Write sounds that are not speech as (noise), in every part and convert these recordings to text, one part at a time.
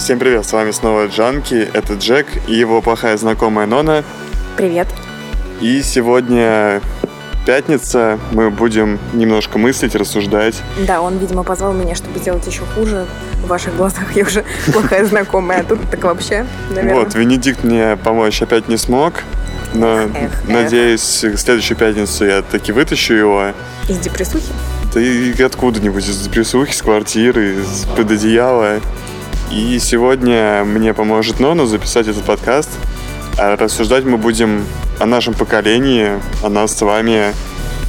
Всем привет, с вами снова Джанки, это Джек и его плохая знакомая Нона. Привет. И сегодня пятница, мы будем немножко мыслить, рассуждать. Да, он, видимо, позвал меня, чтобы сделать еще хуже. В ваших глазах я уже (laughs) плохая знакомая, а тут так вообще, наверное. Вот, Венедикт мне помочь опять не смог, но Эх, эх. надеюсь, в следующую пятницу я таки вытащу его. Из депрессухи? Да и откуда-нибудь из присухи, с квартиры, из под одеяла. И сегодня мне поможет Нона записать этот подкаст. А рассуждать мы будем о нашем поколении, о нас с вами.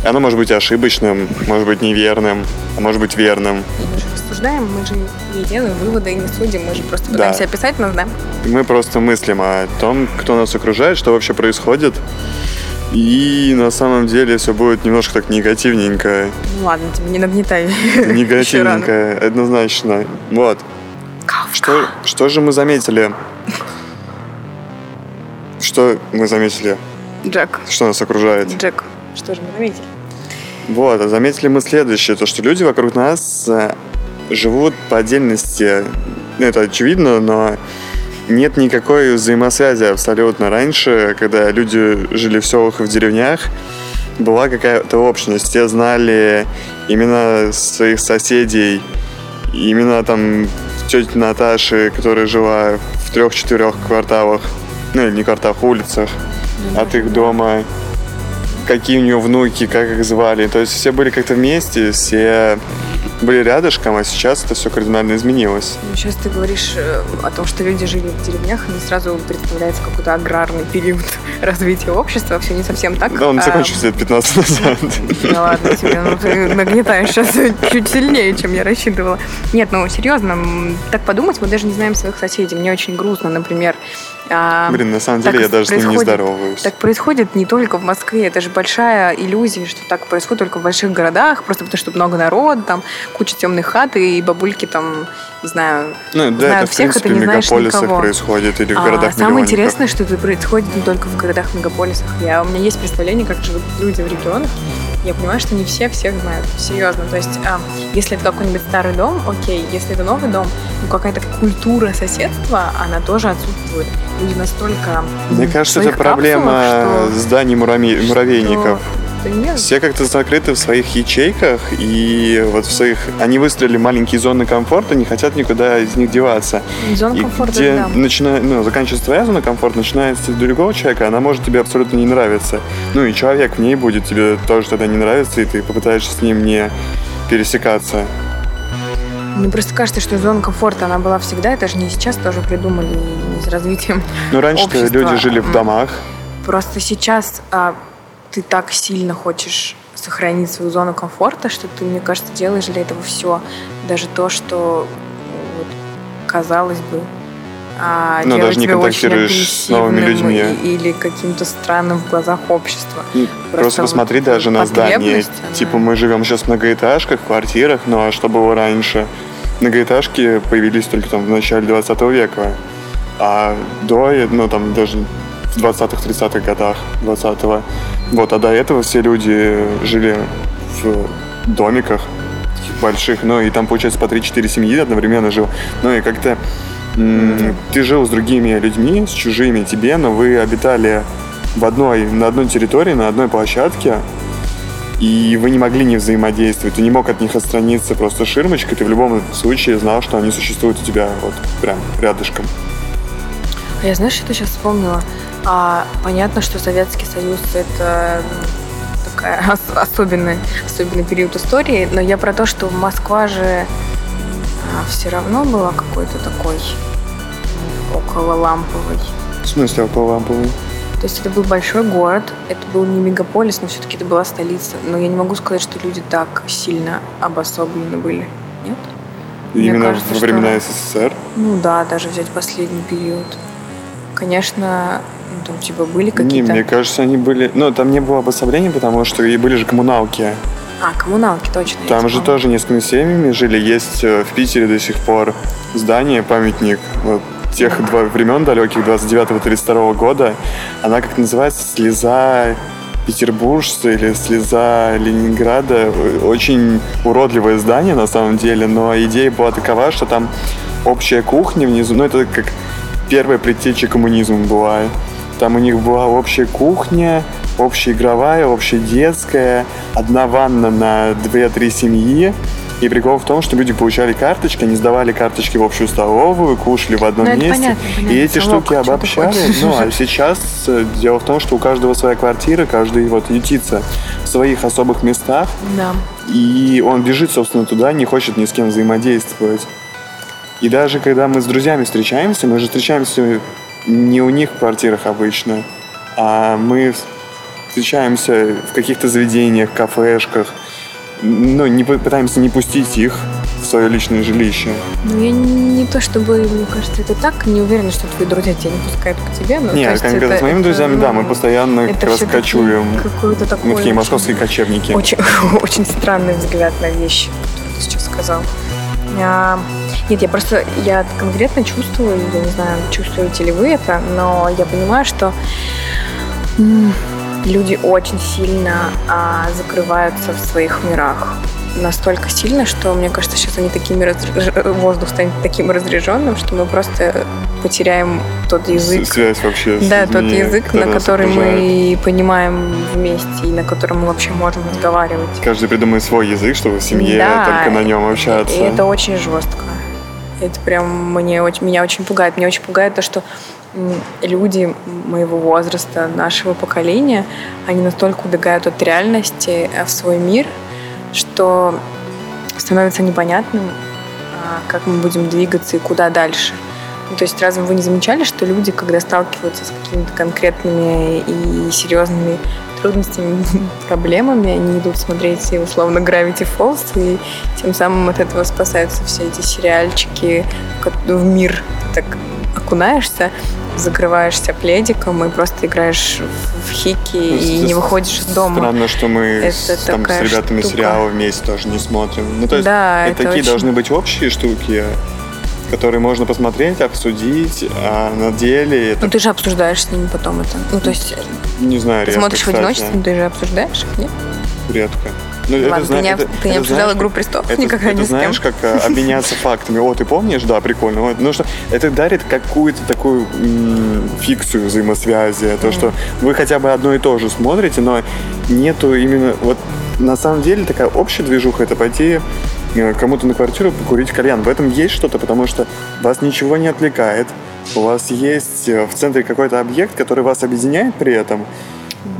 Оно может быть ошибочным, может быть неверным, а может быть верным. Мы же рассуждаем, мы же не делаем выводы и не судим, мы же просто Да. пытаемся описать нас, да? Мы просто мыслим о том, кто нас окружает, что вообще происходит. И на самом деле все будет немножко так негативненько. Ну ладно, тебе не нагнетай. (laughs) Негативненько, однозначно. Вот. Что, что же мы заметили? Что мы заметили? Джек, Что нас окружает? Джек, что же мы заметили? Вот, а заметили мы следующее, то что люди вокруг нас э, живут по отдельности. Ну, это очевидно, но нет никакой взаимосвязи абсолютно. Раньше, когда люди жили в селах и в деревнях, была какая-то общность. Все знали имена своих соседей, имена там тети Наташи, которая жила в трех-четырех кварталах, ну или не кварталах, улицах от их дома, какие у нее внуки, как их звали. То есть все были как-то вместе, все были рядышком, а сейчас это все кардинально изменилось. Ну, сейчас ты говоришь э, о том, что люди жили в деревнях, и сразу представляется какой-то аграрный период (laughs) развития общества. Все не совсем так. Да, он А, закончился лет 15 назад. (laughs) Ну ладно тебе, ну ты нагнетаешь сейчас чуть сильнее, чем я рассчитывала. Нет, ну серьезно, так подумать, мы даже не знаем своих соседей. Мне очень грустно, например. А, Блин, на самом деле я даже с ним не здороваюсь. Так происходит не только в Москве. Это же большая иллюзия, что так происходит только в больших городах, просто потому что много народа, там куча темных хат, и бабульки там, не знаю, Ну, да, знаю это в всех, принципе это в не знаешь никого. происходит или в А, городах самое интересное, что это происходит не только в городах-мегаполисах. Я, у меня есть представление, как живут люди в регионах. Я понимаю, что не все всех знают. Серьезно. То есть, а, если это какой-нибудь старый дом, окей. Если это новый дом, ну какая-то культура соседства, она тоже отсутствует. Люди настолько... Мне кажется, это проблема капсулах, зданий мурами- что- муравейников. что- Да нет, Все как-то закрыты в своих ячейках, и вот в своих... Они выстроили маленькие зоны комфорта, не хотят никуда из них деваться. зона И комфорта, где да. начинает, ну, заканчивается твоя зона комфорта, начинается другого человека, она может тебе абсолютно не нравиться. Ну и человек в ней будет тебе тоже тогда не нравиться, и ты попытаешься с ним не пересекаться. Мне просто кажется, что зона комфорта, она была всегда. Это же не сейчас тоже придумали, с развитием Ну, раньше люди жили в домах, Просто сейчас а, ты так сильно хочешь сохранить свою зону комфорта, что ты, мне кажется, делаешь для этого все. Даже то, что вот, казалось бы, а, Ну, даже не контактируешь с новыми людьми. или каким-то странным в глазах общества. Просто, вот посмотри даже на здание. она- Типа мы живем сейчас в многоэтажках, в квартирах, ну а что было раньше? Многоэтажки появились только там в начале 20 века. А до, ну там даже в 20-30-х годах 20-го. Вот, а до этого все люди жили в домиках таких больших, ну и там, получается, по 3-4 семьи одновременно жил. Ну и как-то ты жил с другими людьми, с чужими тебе, но вы обитали в одной, на одной территории, на одной площадке, и вы не могли не взаимодействовать, ты не мог от них отстраниться просто ширмочкой, ты в любом случае знал, что они существуют у тебя вот прям рядышком. А Я знаешь, что сейчас вспомнила? А, понятно, что Советский Союз это такая (laughs) ос- особенный, особенный период истории, но я про то, что Москва же все равно была какой-то такой около ламповой. В смысле около ламповой? То есть это был большой город, это был не мегаполис, но все-таки это была столица. Но я не могу сказать, что люди так сильно обособлены были. Нет? Мне Именно кажется, во что- времена СССР. Ну да, даже взять последний период. Конечно, ну, там типа были Не, какие-то... мне кажется, они были... Ну, там не было обособления, потому что и были же коммуналки. А, коммуналки, точно. Там же вспомнила. тоже несколькими семьями жили. Есть э, в Питере до сих пор здание, памятник вот, тех два времен далеких, 29-32 года. Она как называется? Слеза петербуржца или слеза Ленинграда. Очень уродливое здание на самом деле, но идея была такова, что там общая кухня внизу. Ну, это как первая предтеча коммунизма была. Там у них была общая кухня, общая игровая, общая детская, одна ванна на 2-3 семьи. И прикол в том, что люди получали карточки, они сдавали карточки в общую столовую, кушали в одном Ну, месте. понятно, понятно. И эти Совок, штуки обобщали. Ну, а сейчас э, дело в том, что у каждого своя квартира, каждый вот ютится в своих особых местах, Да. и он бежит, собственно, туда, не хочет ни с кем взаимодействовать. И даже когда мы с друзьями встречаемся, мы же встречаемся не у них в квартирах обычно, а мы встречаемся в каких-то заведениях, кафешках, ну, не пы- пытаемся не пустить их в свое личное жилище. Ну, я не то чтобы, мне кажется, это так, не уверена, что твои друзья тебя не пускают к тебе. Но, Не, то есть конкретно это- с моими это, друзьями, да, ну, мы постоянно это как раз кочуем. Какой-то такой Мы такие очень- московские кочевники. Очень, (laughs) очень странный взгляд на вещи, который ты сейчас сказал. А, нет, я просто, я конкретно чувствую, я не знаю, чувствуете ли вы это, но я понимаю, что люди очень сильно а, закрываются в своих мирах. Настолько сильно, что мне кажется, сейчас они такими разряж- воздух станет таким разряженным, что мы просто потеряем тот язык, Связь вообще да, тот людьми, язык, на который окружает. мы понимаем вместе и на котором мы вообще можем разговаривать. Каждый придумает свой язык, чтобы в семье Да, только на нем общаться. И это очень жестко. Это прям мне очень, меня очень пугает. Меня очень пугает то, что люди моего возраста, нашего поколения, они настолько убегают от реальности э, в свой мир, что становится непонятным, а, как мы будем двигаться и куда дальше. Ну, то есть разве вы не замечали, что люди, когда сталкиваются с какими-то конкретными и серьезными трудностями, (laughs) проблемами, они идут смотреть условно Gravity Falls, и тем самым от этого спасаются все эти сериальчики, в мир ты так окунаешься, закрываешься пледиком и просто играешь в- хики Ну, и не выходишь из дома. Странно, что мы Это с, там, с ребятами штука. сериалы вместе тоже не смотрим. Ну, то есть, Да, это это такие очень- должны быть общие штуки, которые можно посмотреть, обсудить, а на деле это, Ну ты же обсуждаешь с ними потом это. Ну то есть не знаю, ты редко, смотришь в кстати, одиночестве, но ты же обсуждаешь нет? редко. Ну, Ладно, ты зна- не, это- ты не это обсуждал знаешь, «Игру престолов» Это, никогда это кем? знаешь, как э, обменяться фактами. О, ты помнишь? Да, прикольно. Вот, ну что, это дарит какую-то такую м, фикцию взаимосвязи. То, что вы хотя бы одно и то же смотрите, но нету именно... Вот на самом деле такая общая движуха — это пойти кому-то на квартиру покурить кальян. В этом есть что-то, потому что вас ничего не отвлекает. У вас есть э, в центре какой-то объект, который вас объединяет при этом.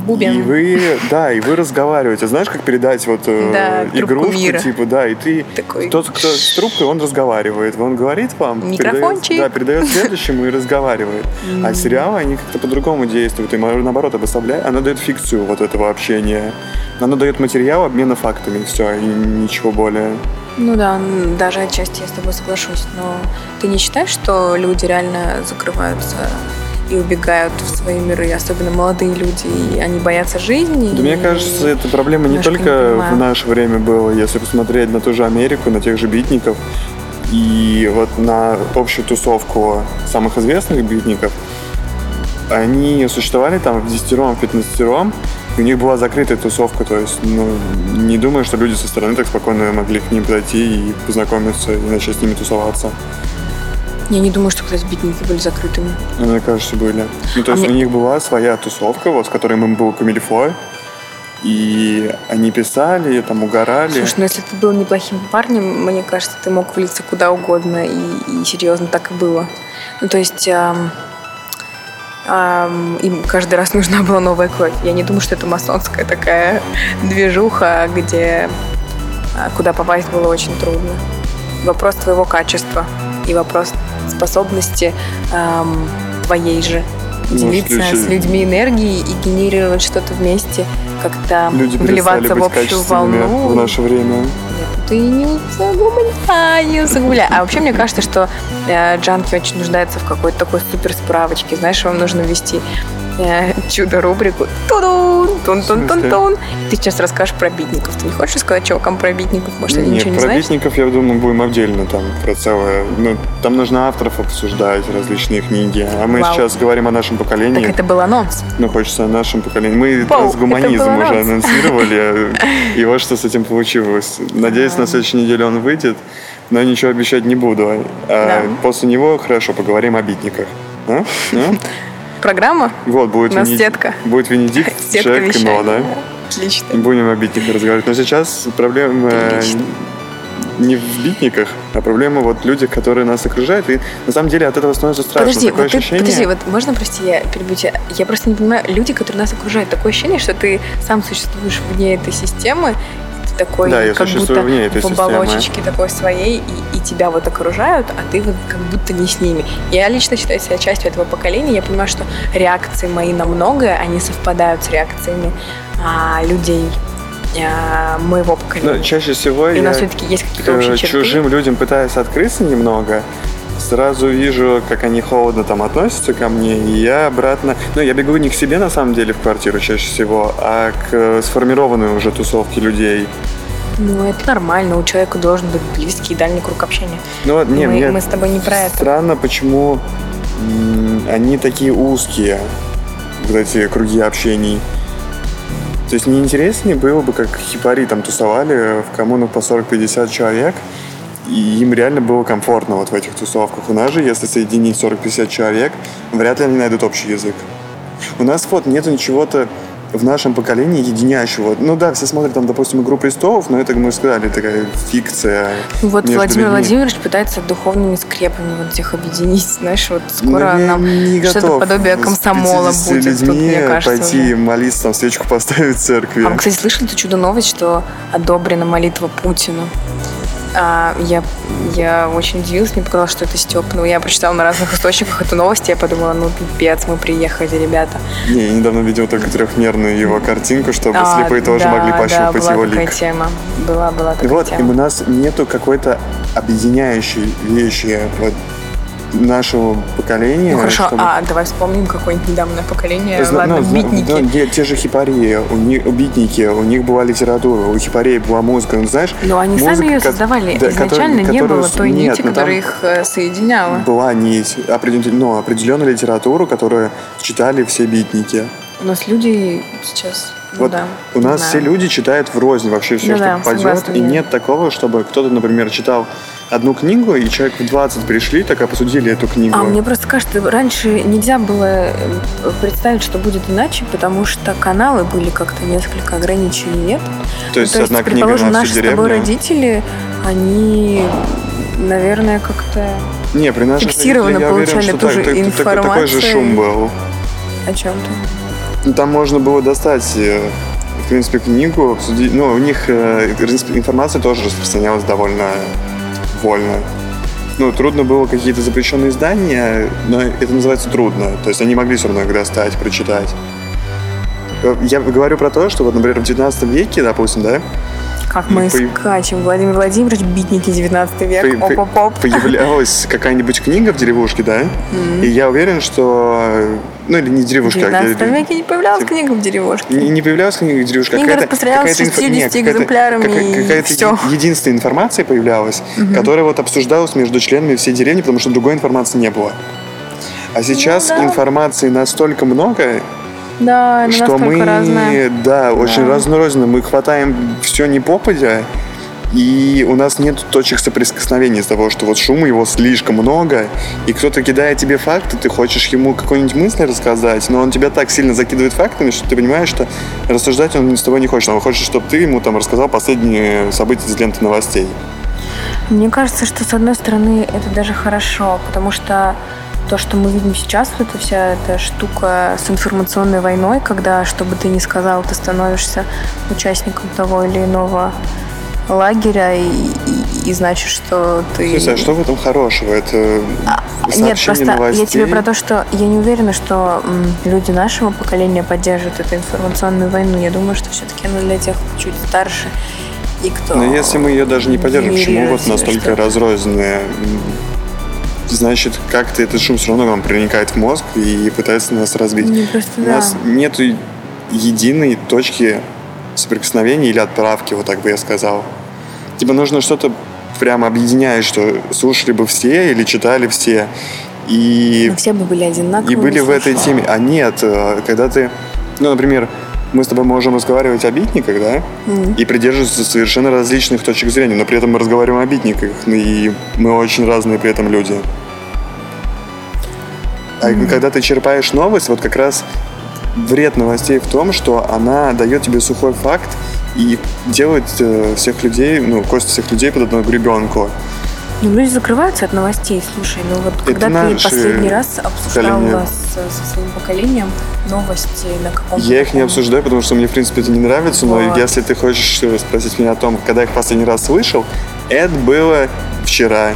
Бубен. И вы, да, и вы разговариваете. Знаешь, как передать вот э, Да, игрушку, мира. типа, да, и ты Такой. тот, кто с трубкой, он разговаривает. Он говорит вам, Микрофончик. передает, да, передает следующему и разговаривает. А сериалы, они как-то по-другому действуют. И наоборот, обособляет. Она дает фикцию вот этого общения. Она дает материал обмена фактами. Все, и ничего более. Ну да, даже отчасти я с тобой соглашусь, но ты не считаешь, что люди реально закрываются и убегают в свои миры, особенно молодые люди, и они боятся жизни? Да мне и- кажется, эта проблема не не только понимаю. в наше время была. Если посмотреть на ту же Америку, на тех же битников, и вот на общую тусовку самых известных битников, они существовали там в десятером, в пятнадцатером, у них была закрытая тусовка, то есть, ну, не думаю, что люди со стороны так спокойно могли к ним подойти и познакомиться, и начать с ними тусоваться. Я не думаю, что, кстати, битники были закрытыми. Ну, Мне кажется, были. Ну, то А есть мне- у них была своя тусовка, вот, с которой им был камильфой, и они писали, там, угорали. Слушай, ну если ты был неплохим парнем, мне кажется, ты мог влиться куда угодно, и, и серьезно так и было. Ну, то есть ам, им каждый раз нужна была новая кровь. Я не думаю, что это масонская такая движуха, где а, куда попасть было очень трудно. Вопрос твоего качества и вопрос способности ам, твоей же Ну, делиться слушай, с людьми энергией и генерировать что-то вместе, как-то Люди вливаться в общую волну. в наше время. Нет, ты не усугубляй, не усугубляй. А вообще, мне кажется, что э, Джанки очень нуждается в какой-то такой супер справочке. Знаешь, вам нужно ввести э, чудо-рубрику тудун, тун тун тун тун Ты сейчас расскажешь про битников. Ты не хочешь рассказать чувакам про битников? Может, они Нет, ничего не про знают? битников, я думаю, будем отдельно там про целое. Ну, там нужно авторов обсуждать, различные книги. А мы Вау. сейчас говорим о нашем поколении. Так это был анонс. Ну, хочется о нашем поколении. Мы Вау, трансгуманизм был уже анонс. (laughs) анонсировали, и вот что с этим получилось. Надеюсь, на следующей неделе он выйдет. но ничего обещать не буду. А после него хорошо поговорим о битниках. А? А? Программа? Вот будет У нас сетка. Будет Венедикт, (laughs) Сетка Джек, вещания. но, да? Отлично. Будем о битниках разговаривать. Но сейчас проблема э, Отлично. Не в битниках, а проблема вот в людях, которые нас окружают. И на самом деле от этого становится страшно. Подожди, Такое вот ты, ощущение. подожди, вот можно, прости, я перебью тебя? Я просто не понимаю, люди, которые нас окружают, такое ощущение, что ты сам существуешь вне этой системы, ты такой, Да, я как будто вне этой в системы. оболочечке такой своей, и, и тебя вот окружают, а ты вот как будто не с ними. Я лично считаю себя частью этого поколения, я понимаю, что реакции мои на многое, они совпадают с реакциями а, людей а, моего поколения. Но чаще всего и у я нас все-таки есть какие-то к общие черты. чужим людям пытаюсь открыться немного, сразу вижу, как они холодно там относятся ко мне, и я обратно... Ну, я бегу не к себе, на самом деле, в квартиру чаще всего, а к э, сформированной уже тусовке людей. Ну, это нормально, у человека должен быть близкий и дальний круг общения. Ну, вот, не, мы, мне мы с тобой не про это. странно, почему они такие узкие, вот эти круги общений. То есть неинтереснее было бы, как хипари там тусовали в коммунах по 40-50 человек, и им реально было комфортно вот в этих тусовках. У нас же, если соединить 40-50 человек, вряд ли они найдут общий язык. У нас вот нету ничего-то в нашем поколении единящего. Ну да, все смотрят там, допустим, «Игру престолов», но это, как мы сказали, такая фикция Ну Вот Владимир людьми. Владимирович пытается духовными скрепами вот всех объединить. (laughs) Знаешь, вот Ну, скоро я нам не что-то подобие комсомола 50 будет тут, людьми мне кажется. пойти уже. молиться, там свечку поставить в церкви. А вы, кстати, слышали эту чудо-новость, что одобрена молитва Путину? А, я, я очень удивилась, мне показалось, что это Степ. Ну, я прочитала на разных источниках эту новость, и я подумала, ну, пипец, мы приехали, ребята. Не, я недавно видел только трехмерную его картинку, чтобы А, слепые тоже да, могли да, пощупать была его такая лик. тема. Была, была такая Вот, и тема. у нас нету какой-то объединяющей вещи вот, нашего поколения. Ну хорошо, чтобы- а давай вспомним какое-нибудь недавнее поколение. Зна- Ладно, ну, битники. ну, те, те же хипари, у них, битники, у них была литература, у хипарей была музыка, ну знаешь, Но они сами музыка, ее ко- создавали. да, Изначально которая- не которую было той нет, нити, ну, которая их э, соединяла. была нить, определен- ну, определенная литература, которую читали все битники. У нас люди сейчас... Ну Вот да, у нас знаю. все люди читают в рознь вообще все, Ну что да, попадет. согласна, и да. нет такого, чтобы кто-то, например, читал одну книгу, и человек в 20 пришли, так обсудили эту книгу. А мне просто кажется, раньше нельзя было э, представить, что будет иначе, потому что каналы были как-то несколько ограничены, нет? То есть Ну, одна книга предположим, на наши всю с тобой деревню. родители, они, наверное, как-то... Не, при наших фиксированно я уверен, получали что ту так- же так- так- такой же информацию. шум был. О чем ты? Ну, Там можно было достать, э, в принципе, книгу, обсудить. Ну, у них э, информация тоже распространялась довольно вольно. Ну, трудно было какие-то запрещенные издания, но это называется трудно. То есть они могли все равно их достать, прочитать. Э, Я говорю про то, что вот, например, в 19 веке, допустим, да, Как мы По- скачем. Владимир Владимирович, битники 19 век. по- по- Оп-оп-оп. появлялась какая-нибудь книга в деревушке, да, и я уверен, что... Ну, или не В деревушка, а 19 где- веке не появлялась книга в деревушке. Не, не появлялась книга деревушка, а Книга какая-то- распространялась какая-то инфо- 60 нет, какая-то- экземплярами, Какая-то всё. е- единственная информация появлялась, которая вот обсуждалась между членами всей деревни, потому что другой информации не было. А сейчас Ну да. информации настолько много, Да, она что мы, разная. да, очень Да. разнорозненно, мы хватаем все не попадя, и у нас нет точек соприкосновения из того, что вот шума его слишком много, и кто-то кидает тебе факты, ты хочешь ему какой-нибудь мысль рассказать, но он тебя так сильно закидывает фактами, что ты понимаешь, что рассуждать он с тобой не хочет, он хочет, чтобы ты ему там рассказал последние события из ленты новостей. Мне кажется, что с одной стороны это даже хорошо, потому что то, что мы видим сейчас, вот эта вся эта штука с информационной войной, когда, что бы ты ни сказал, ты становишься участником того или иного лагеря, и, и- и значит, что ты... Слушай, а что в этом хорошего? Это А, Нет, просто я новостей? тебе про то, что я не уверена, что люди нашего поколения поддерживают эту информационную войну. Я думаю, что все-таки она для тех чуть старше и кто... Но если мы ее даже не поддержим, почему вот настолько что-то. разрозненные? Значит, как-то этот шум все равно нам проникает в мозг и пытается нас разбить. Не, просто У да. нас нет единой точки соприкосновения или отправки, вот так бы я сказал. Типа нужно что-то прямо объединяет, что слушали бы все или читали все. И Мы все бы были одинаковыми. и были в этой теме. А нет, э, когда ты, ну, например, мы с тобой можем разговаривать о битниках, да, М. и придерживаться совершенно различных точек зрения, но при этом мы разговариваем о битниках, ну и мы очень разные при этом люди. А когда ты черпаешь новость, вот как раз вред новостей в том, что она дает тебе сухой факт и делает э, всех людей, ну, кость всех людей под одну гребенку. Ну, люди закрываются от новостей, слушай. Ну вот когда ты последний раз обсуждала поколение. с- со своим поколением новости на каком-то... Я их не обсуждаю, потому что мне, в принципе, это не нравится, но Вот. если ты хочешь э, спросить меня о том, когда я их последний раз слышал, это было вчера.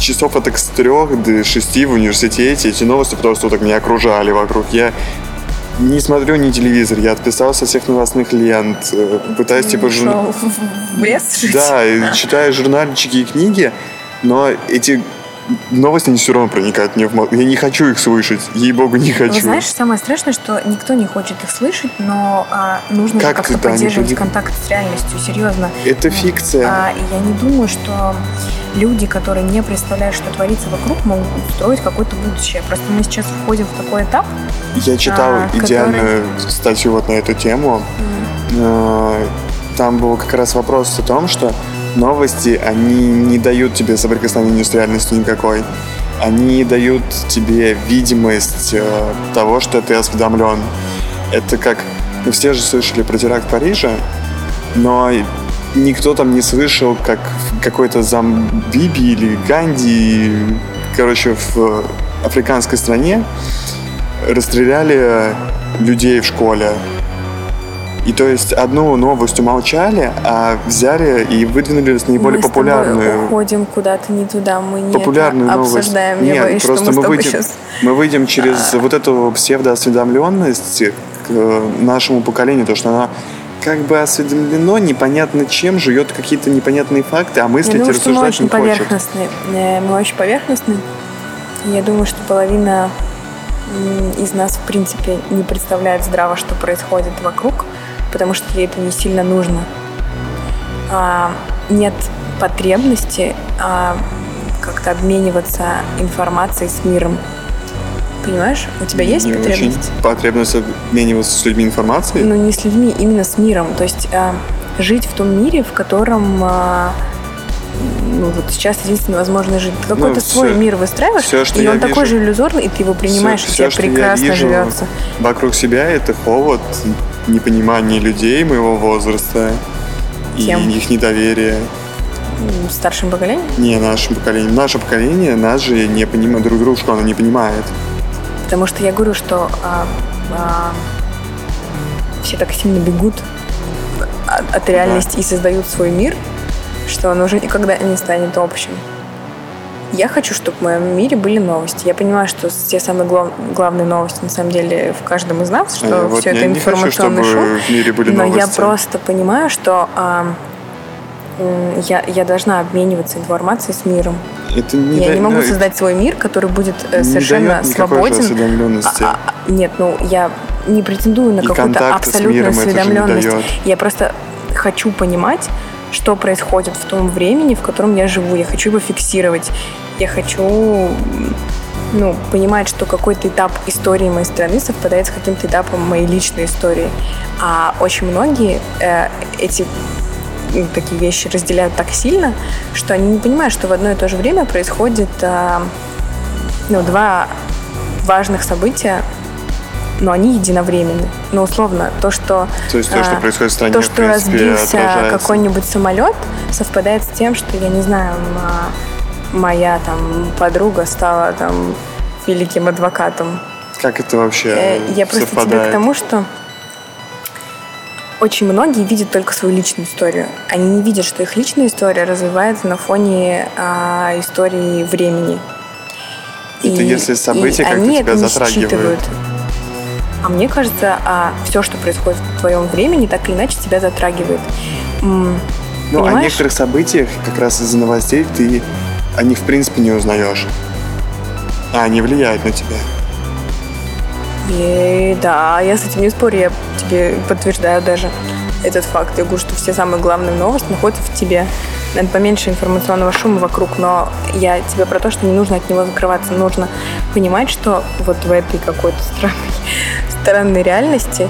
Часов это с трех до шести в университете. Эти новости просто вот так меня окружали вокруг. Я не смотрю ни телевизор, я отписался от всех новостных лент, э, пытаюсь типа... жур- Шел в- лес жить? Да, читаю журнальчики и книги, но эти новости не все равно проникают мне в мозг. Я не хочу их слышать, ей-богу, не хочу. Вы знаешь, самое страшное, что никто не хочет их слышать, но а, нужно Как как-то они поддерживать поди- контакт с реальностью, серьезно. Это фикция. А, и я не думаю, что люди, которые не представляют, что творится вокруг, могут устроить какое-то будущее. Просто мы сейчас входим в такой этап. Я читал а, идеальную статью вот на эту тему. Э, Там был как раз вопрос о том, что новости, они не дают тебе соприкосновения с реальностью никакой. Они дают тебе видимость э, того, что ты осведомлен. Это как... Мы все же слышали про теракт в Париже, но никто там не слышал, как в какой-то Замбиби или Ганди, короче, в африканской стране расстреляли людей в школе. И то есть одну новость умолчали, а взяли и выдвинули с мы с тобой популярную. уходим куда-то не туда, мы не популярную новость. обсуждаем. Я Нет, боюсь, просто что мы, мы, выйдем, сейчас... мы выйдем через вот эту псевдоосведомленность к э, нашему поколению, то, что оно как бы осведомлено непонятно чем, жует какие-то непонятные факты, а Я мыслить и думаю, что мы рассуждать очень не поверхностны. Э, Мы очень поверхностны. Я думаю, что половина из нас, в принципе, не представляет здраво, что происходит вокруг, потому что ей это не сильно нужно. А, нет потребности а, как-то обмениваться информацией с миром. Понимаешь? У тебя есть Не потребность? очень потребность обмениваться с людьми информацией. Ну, не с людьми, именно с миром. То есть а, жить в том мире, в котором а, ну, вот сейчас единственно возможно жить. Ты какой-то Ну, свой мир выстраиваешь, всё, что и он такой вижу- же иллюзорный, и ты его принимаешь, Всё- и тебе что я прекрасно вижу живется. Вокруг себя это холод, непонимание людей моего возраста Кем? и их недоверие. Старшим поколением. Не нашим поколением. Наше поколение нас же не понимает друг дружку, оно не понимает. Потому что я говорю, что а, а, все так сильно бегут от, от реальности и создают свой мир, что он уже никогда не станет общим. Я хочу, чтобы в моем мире были новости. Я понимаю, что те самые глав- главные новости на самом деле в каждом из нас, А что я вот все не- это хочу, информационный чтобы шум. в мире были Но я новости. просто понимаю, что а, я, я должна обмениваться информацией с миром. Это не я да- не могу ну, создать свой мир, который будет э, не совершенно свободен. А- а- нет, ну я не претендую на какую-то абсолютную осведомленность. Я просто хочу понимать, что происходит в том времени, в котором я живу. Я хочу его фиксировать. Я хочу ну, понимать, что какой-то этап истории моей страны совпадает с каким-то этапом моей личной истории. А очень многие э, эти ну, такие вещи разделяют так сильно, что они не понимают, что в одно и то же время происходит а, ну, два важных события, но они единовременны. Но условно, то, что, То есть то, что а, происходит в стране, то, в что принципе, разбился отражается. какой-нибудь самолет, совпадает с тем, что, я не знаю, м, моя там подруга стала там великим адвокатом. Как это вообще Э, Я просто тебе к тому, что очень многие видят только свою личную историю. Они не видят, что их личная история развивается на фоне а, истории времени. Это если события и как-то они тебя это не затрагивают. считывают. А мне кажется, а, все, что происходит в твоем времени, так или иначе тебя затрагивает. М, Ну, о понимаешь? некоторых событиях как раз из-за новостей ты о них в принципе не узнаешь. А они влияют на тебя. И да, я с этим не спорю, я тебе подтверждаю даже этот факт. Я говорю, что все самые главные новости находятся в тебе. Наверное, поменьше информационного шума вокруг, но я тебе про то, что не нужно от него закрываться. Нужно понимать, что вот в этой какой-то странной, странной реальности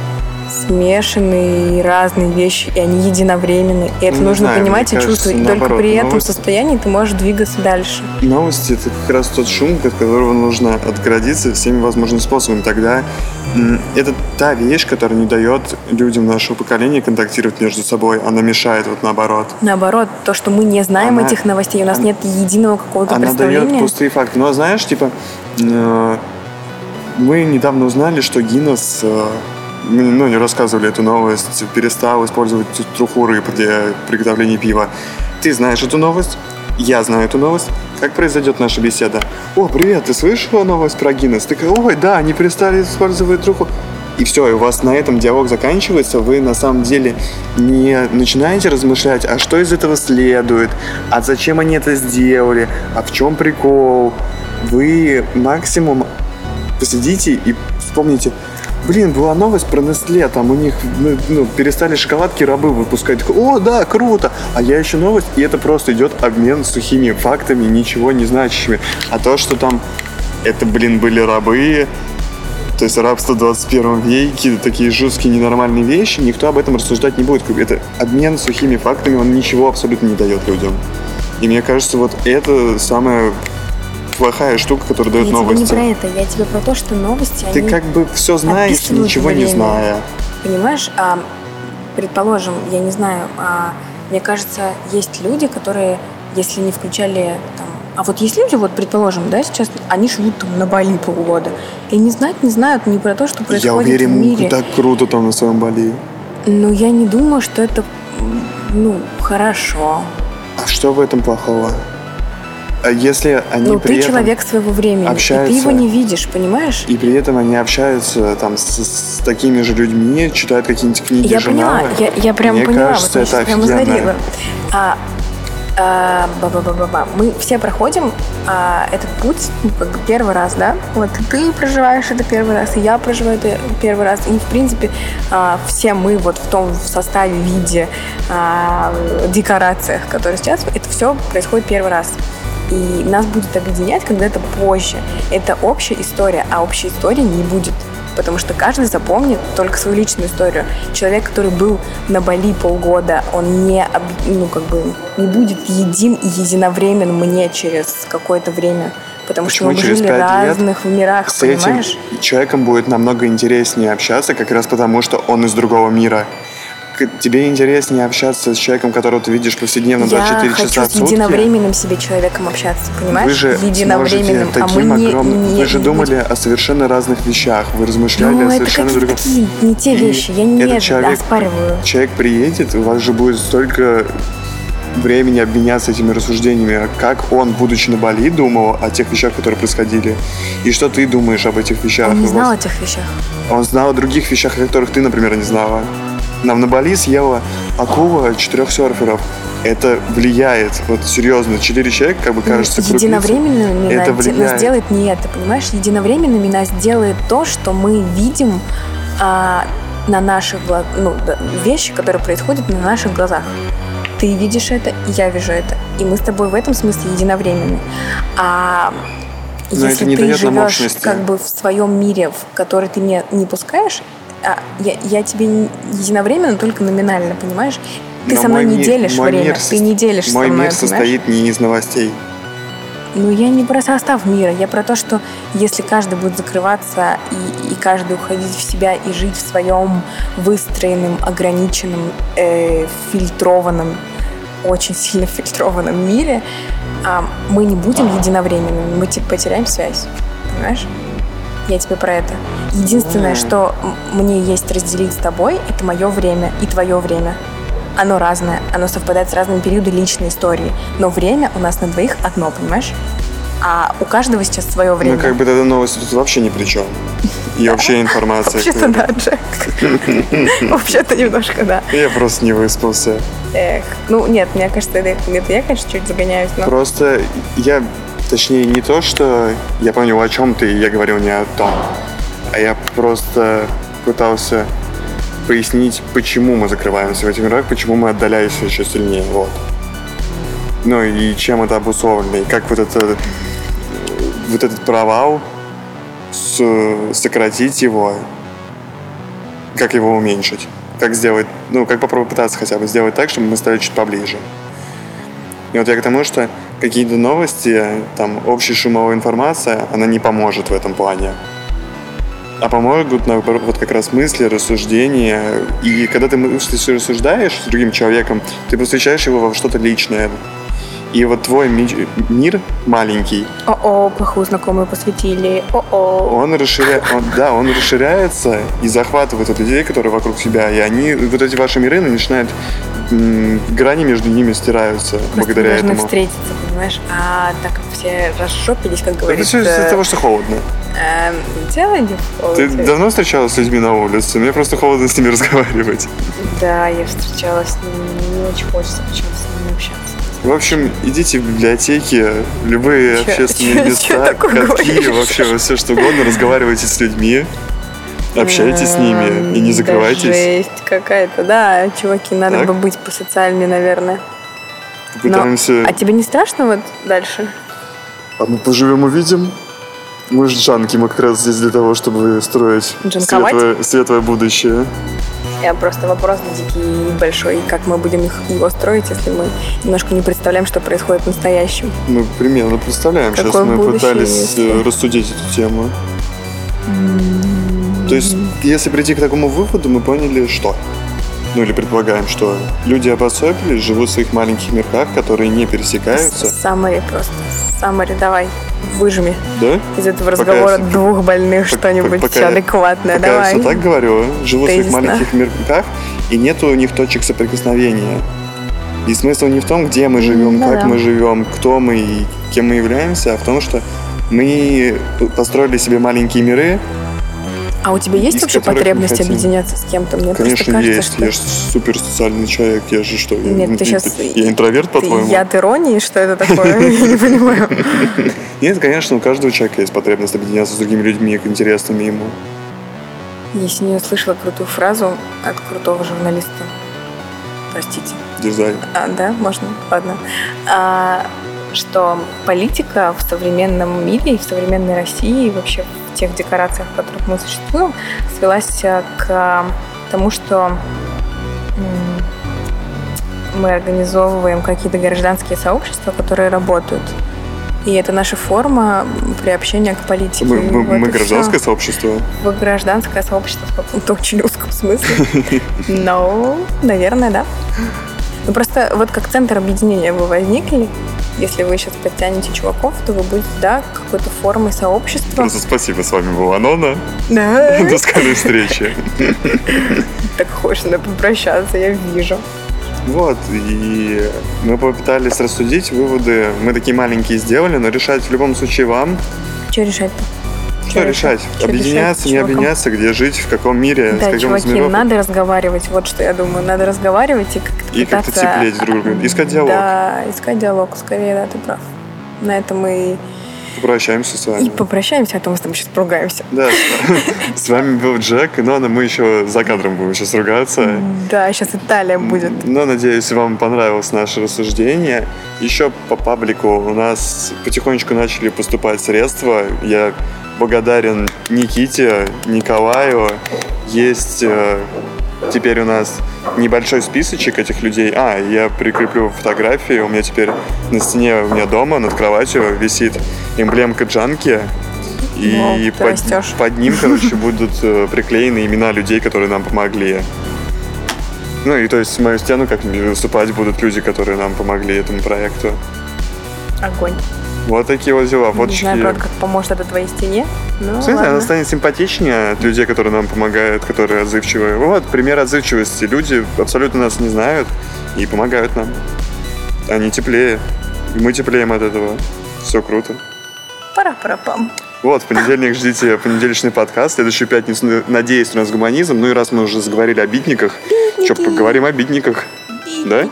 смешанные разные вещи, и они единовременны. И это Ну, нужно знаю, понимать и кажется, чувствовать. И только наоборот, при этом новости- состоянии ты можешь двигаться дальше. Новости это как раз тот шум, от которого нужно отгородиться всеми возможными способами. Тогда это та вещь, которая не дает людям нашего поколения контактировать между собой. Она мешает вот наоборот. Наоборот, то, что мы не знаем Она- этих новостей, у нас она- нет единого какого-то Она дает представления. пустые факты. Но знаешь, типа, э, мы недавно узнали, что Гиннес, э, ну, не рассказывали эту новость, перестал использовать труху рыб для приготовления пива. Ты знаешь эту новость? Я знаю эту новость. Как произойдет наша беседа? О, привет, ты слышала новость про Гиннес? Такая, ой, да, они перестали использовать труху. И все, и у вас на этом диалог заканчивается, вы на самом деле не начинаете размышлять, а что из этого следует, а зачем они это сделали, а в чем прикол. Вы максимум посидите и вспомните, блин, была новость про Nestle, там у них ну, ну, перестали шоколадки рабы выпускать. О, да, круто. А я еще новость, и это просто идет обмен сухими фактами, ничего не значащими. А то, что там это, блин, были рабы, то есть рабство в 21 веке, такие жесткие ненормальные вещи, никто об этом рассуждать не будет. Это обмен сухими фактами, он ничего абсолютно не дает людям. И мне кажется, вот это самая плохая штука, которая дает я новости. не про это, я тебе про то, что новости, Ты как бы все знаешь, ничего не время. зная. Понимаешь, а, предположим, я не знаю, а, мне кажется, есть люди, которые, если не включали там, а вот есть люди, вот предположим, да, сейчас они живут там на Бали полгода и не знать не знают ни про то, что происходит Я уверен, в мире. так круто там на своем Бали. Но я не думаю, что это ну хорошо. А что в этом плохого? А если они ну при ты этом... человек своего времени, и общаются- ты его не видишь, понимаешь? И при этом они общаются там с, с такими же людьми, читают какие-нибудь книги Я поняла, журналы. я, я прям Мне поняла, кажется, вот это прям офигенно. А, а, ба-ба-ба-ба-ба. Мы все проходим а, этот путь ну, как бы первый раз, да? Вот и ты проживаешь это первый раз, и я проживаю это первый раз. И, в принципе, а, все мы вот в том составе, виде, а, декорациях, которые сейчас, это все происходит первый раз. И нас будет объединять когда-то позже. Это общая история, а общей истории не будет. Потому что каждый запомнит только свою личную историю. Человек, который был на Бали полгода, он не, ну, как бы, не будет един и единовремен мне через какое-то время. Потому Почему что мы через жили в пять лет разных мирах, С этим понимаешь? человеком будет намного интереснее общаться, как раз потому, что он из другого мира. Тебе интереснее общаться с человеком, которого ты видишь повседневно 24 Я хочу часа в с сутки. единовременным себе человеком общаться, понимаешь? Вы же единовременным, а мы не, огромным... не- Вы же думали о совершенно разных вещах. Вы размышляли Ну, о это совершенно какие-то другом. такие не те И вещи. Я не этот это человек- оспариваю. Человек приедет, у вас же будет столько времени обменяться этими рассуждениями, а как он, будучи на Бали, думал о тех вещах, которые происходили, и что ты думаешь об этих вещах. Он не У вас- знал о тех вещах. Он знал о других вещах, о которых ты, например, не знала. Нам на Бали съела акула четырех серферов. Это влияет, вот серьезно, четыре человека, как бы кажется, крупицы. Единовременными Это влияет. нас делает не это, понимаешь? Единовременными нас делает то, что мы видим а, на наших гла- ну, вещи, которые происходят на наших глазах. Ты видишь это, и я вижу это. И мы с тобой в этом смысле единовременны. А Но если это не ты живешь как бы в своем мире, в который ты меня не пускаешь, а, я, я тебе единовременно, только номинально, понимаешь? Ты Но со мной мой не ми- делишь мой время, мир ты не делишь Мой со мной, мир понимаешь? состоит не из новостей. Ну, я не про состав мира, я про то, что если каждый будет закрываться и, и каждый уходить в себя и жить в своем выстроенном, ограниченном, э, фильтрованном, очень сильно фильтрованном мире, а, мы не будем единовременными, мы типа потеряем связь, понимаешь? Я тебе про это. Единственное, что мне есть разделить с тобой, это мое время и твое время. Оно разное, оно совпадает с разными периодами личной истории. Но время у нас на двоих одно, понимаешь? А у каждого сейчас свое время. Ну, как бы тогда новости тут вообще ни при чем. И вообще информация. Вообще-то да, Джек. (laughs) Вообще-то немножко да. Я просто не выспался. Эх. Ну, нет, мне кажется, это я, конечно, чуть загоняюсь, но... Просто я, точнее, не то, что я понял, о чем ты, я говорил не о том, а я просто пытался пояснить, почему мы закрываемся в этих мирах, почему мы отдаляемся еще сильнее, вот. Ну и чем это обусловлено, и как вот это вот этот провал с- сократить его как его уменьшить. Как сделать, ну, как попробовать пытаться хотя бы сделать так, чтобы мы стали чуть поближе. И вот я к тому, что какие-то новости, там, общая шумовая информация, она не поможет в этом плане. А помогут, наоборот, вот как раз мысли, рассуждения. И когда ты мыслишь и рассуждаешь с другим человеком, ты посвящаешь его во что-то личное. И вот твой ми- мир маленький, О-о, плохую знакомую посвятили. О-о. он расширяет, да, он расширяется и захватывает вот людей, которые вокруг себя, и они, вот эти ваши миры начинают, грани между ними стираются Просто благодаря должны этому. встретиться, понимаешь? А так как все разжопились, как Это говорится... все из-за того, что холодно. эм, дело не в Ты холоде. давно встречалась с людьми на улице? Мне просто холодно с ними (laughs) разговаривать. Да, я встречалась с ними, не очень хочется почему-то с ними общаться. В общем, идите в библиотеки, любые Чё- общественные чё- места, катки, говоришь? вообще все что угодно, разговаривайте с людьми, общайтесь с ними и не закрывайтесь. Жесть какая-то, да, чуваки, надо бы быть посоциальнее, наверное. Пытаемся... А тебе не страшно вот дальше? А мы поживем увидим. Мы же джанки, мы как раз здесь для того, чтобы строить светлое, светлое будущее. Я просто вопрос дикий и большой, как мы будем их, его строить, если мы немножко не представляем, что происходит в настоящем. Мы примерно представляем. Сейчас Какое мы будущее, пытались если- э, рассудить эту тему. То есть, если прийти к такому выводу, мы поняли, что? Ну или предполагаем, что люди обособились, живут в своих маленьких мирках, которые не пересекаются. Самари просто. Самари, давай, выжми Да? из этого Пока разговора я- двух больных что-нибудь пока адекватное. Пока давай. я все так говорю, живут в своих маленьких мирках, и нету у них точек соприкосновения. И смысл не в том, где мы живем, Ну как да. мы живем, кто мы и кем мы являемся, а в том, что мы построили себе маленькие миры. А у тебя есть вообще потребность объединяться с кем-то? Мне Конечно, кажется, есть. что Я же супер социальный человек. Я же что? я- Нет, ты я- щас- Я интроверт, ты по-твоему? яд иронии, что это такое? (laughs) Я не понимаю. (laughs) Нет, конечно, у каждого человека есть потребность объединяться с другими людьми, интересными ему. Я сегодня услышала крутую фразу от крутого журналиста. Простите. Дизайн. А, да, можно? Ладно. А, что политика в современном мире и в современной России, и вообще в тех декорациях, в которых мы существуем, свелась а, к а, тому, что мы организовываем какие-то гражданские сообщества, которые работают. И это наша форма приобщения к политике. Мы, мы- вот мы гражданское сообщество. Вы гражданское сообщество в каком-то очень узком смысле. Ну, наверное, да. Ну, просто вот как центр объединения вы возникли, если вы сейчас подтянете чуваков, то вы будете, да, какой-то формой сообщества. Просто спасибо, с вами была Нона. Да. (laughs) До скорой встречи. Так хочешь надо попрощаться, я вижу. Вот, и мы попытались рассудить выводы. Мы такие маленькие сделали, но решать в любом случае вам. Что решать-то? Что решать? Чё Объединяться, решать не чувакам? объединяться, где жить, в каком мире, с Да, каким из чуваки, миров. надо разговаривать, вот что я думаю. Надо разговаривать и как-то И как-то пытаться- теплеть друг друга, искать диалог. Да, искать диалог, скорее, да, ты прав. На этом мы Попрощаемся с и вами. попрощаемся, а то мы с тобой сейчас поругаемся. Да, с- (laughs) с вами был Джек и Нона. Мы еще за кадром будем сейчас ругаться. Да, сейчас Италия будет. Но надеюсь, вам понравилось наше рассуждение. Еще по паблику у нас потихонечку начали поступать средства. Я благодарен Никите, Николаю. Есть э, теперь у нас небольшой списочек этих людей. А, я прикреплю фотографии. У меня теперь на стене у меня дома над кроватью висит эмблемка Джанки. И ты под, растешь. под ним, короче, будут э, приклеены имена людей, которые нам помогли. Ну и то есть в мою стену как-нибудь выступать будут люди, которые нам помогли этому проекту. Огонь. Вот такие вот дела. Не Фоточки. знаю, правда, как поможет это твоей стене. Ну, она станет симпатичнее от людей, которые нам помогают, которые отзывчивые. Вот, пример отзывчивости. Люди абсолютно нас не знают и помогают нам. Они теплее. И мы теплеем от этого. Все круто. Пара-пара-пам. Вот, в понедельник ждите понедельничный подкаст. Следующую пятницу, надеюсь, у нас гуманизм. Ну и раз мы уже заговорили о битниках, что, поговорим о битниках. Да?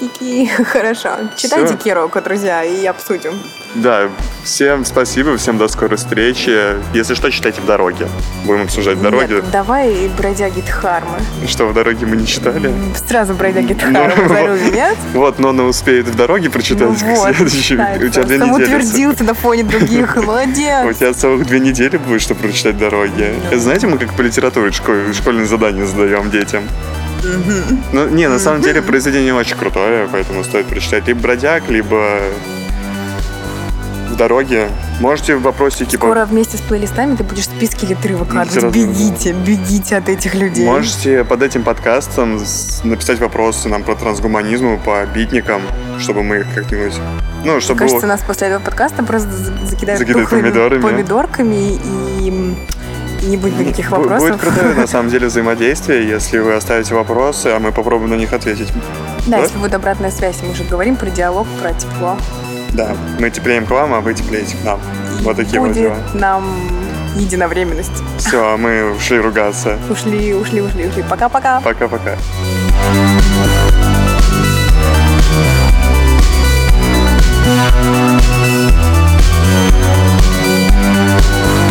Романтики. (laughs) Хорошо. Читайте Всё. Кироку, друзья, и обсудим. Да, всем спасибо, всем до скорой встречи. Если что, читайте в дороге. Будем обсуждать дороги. Нет, давай бродяги Дхармы. Что в дороге мы не читали. Сразу бродяги Ну. Дхармы (laughs) зарубим, нет? Вот, Нона успеет в дороге прочитать Ну вот, следующему. У тебя две недели. Самоутвердился на фоне других. (laughs) У Молодец. тебя целых две недели будет, чтобы прочитать дороги. Знаете, мы как по литературе школь- школьные задания задаем детям. Ну, не, на самом деле произведение очень крутое, поэтому стоит прочитать либо «Бродяг», либо «В дороге». Можете вопросики... по- Скоро вместе с плейлистами ты будешь списки литры выкладывать. Сразу. Бегите, бегите от этих людей. Можете под этим подкастом написать вопросы нам про трансгуманизм по битникам, чтобы мы их как-нибудь... Ну, чтобы... Кажется, нас после этого подкаста просто за- закидают Закидают помидорами. помидорками и не будет никаких вопросов. Будет крутое, на (laughs) самом деле, взаимодействие, если вы оставите вопросы, а мы попробуем на них ответить. Да, Да? если будет обратная связь, мы же говорим про диалог, про тепло. Да, мы теплеем к вам, а вы теплеете к нам. Вот такие вот будет дела. нам единовременность. Все, мы ушли ругаться. (laughs) Ушли, ушли, ушли, ушли. Пока-пока. Пока-пока. Thank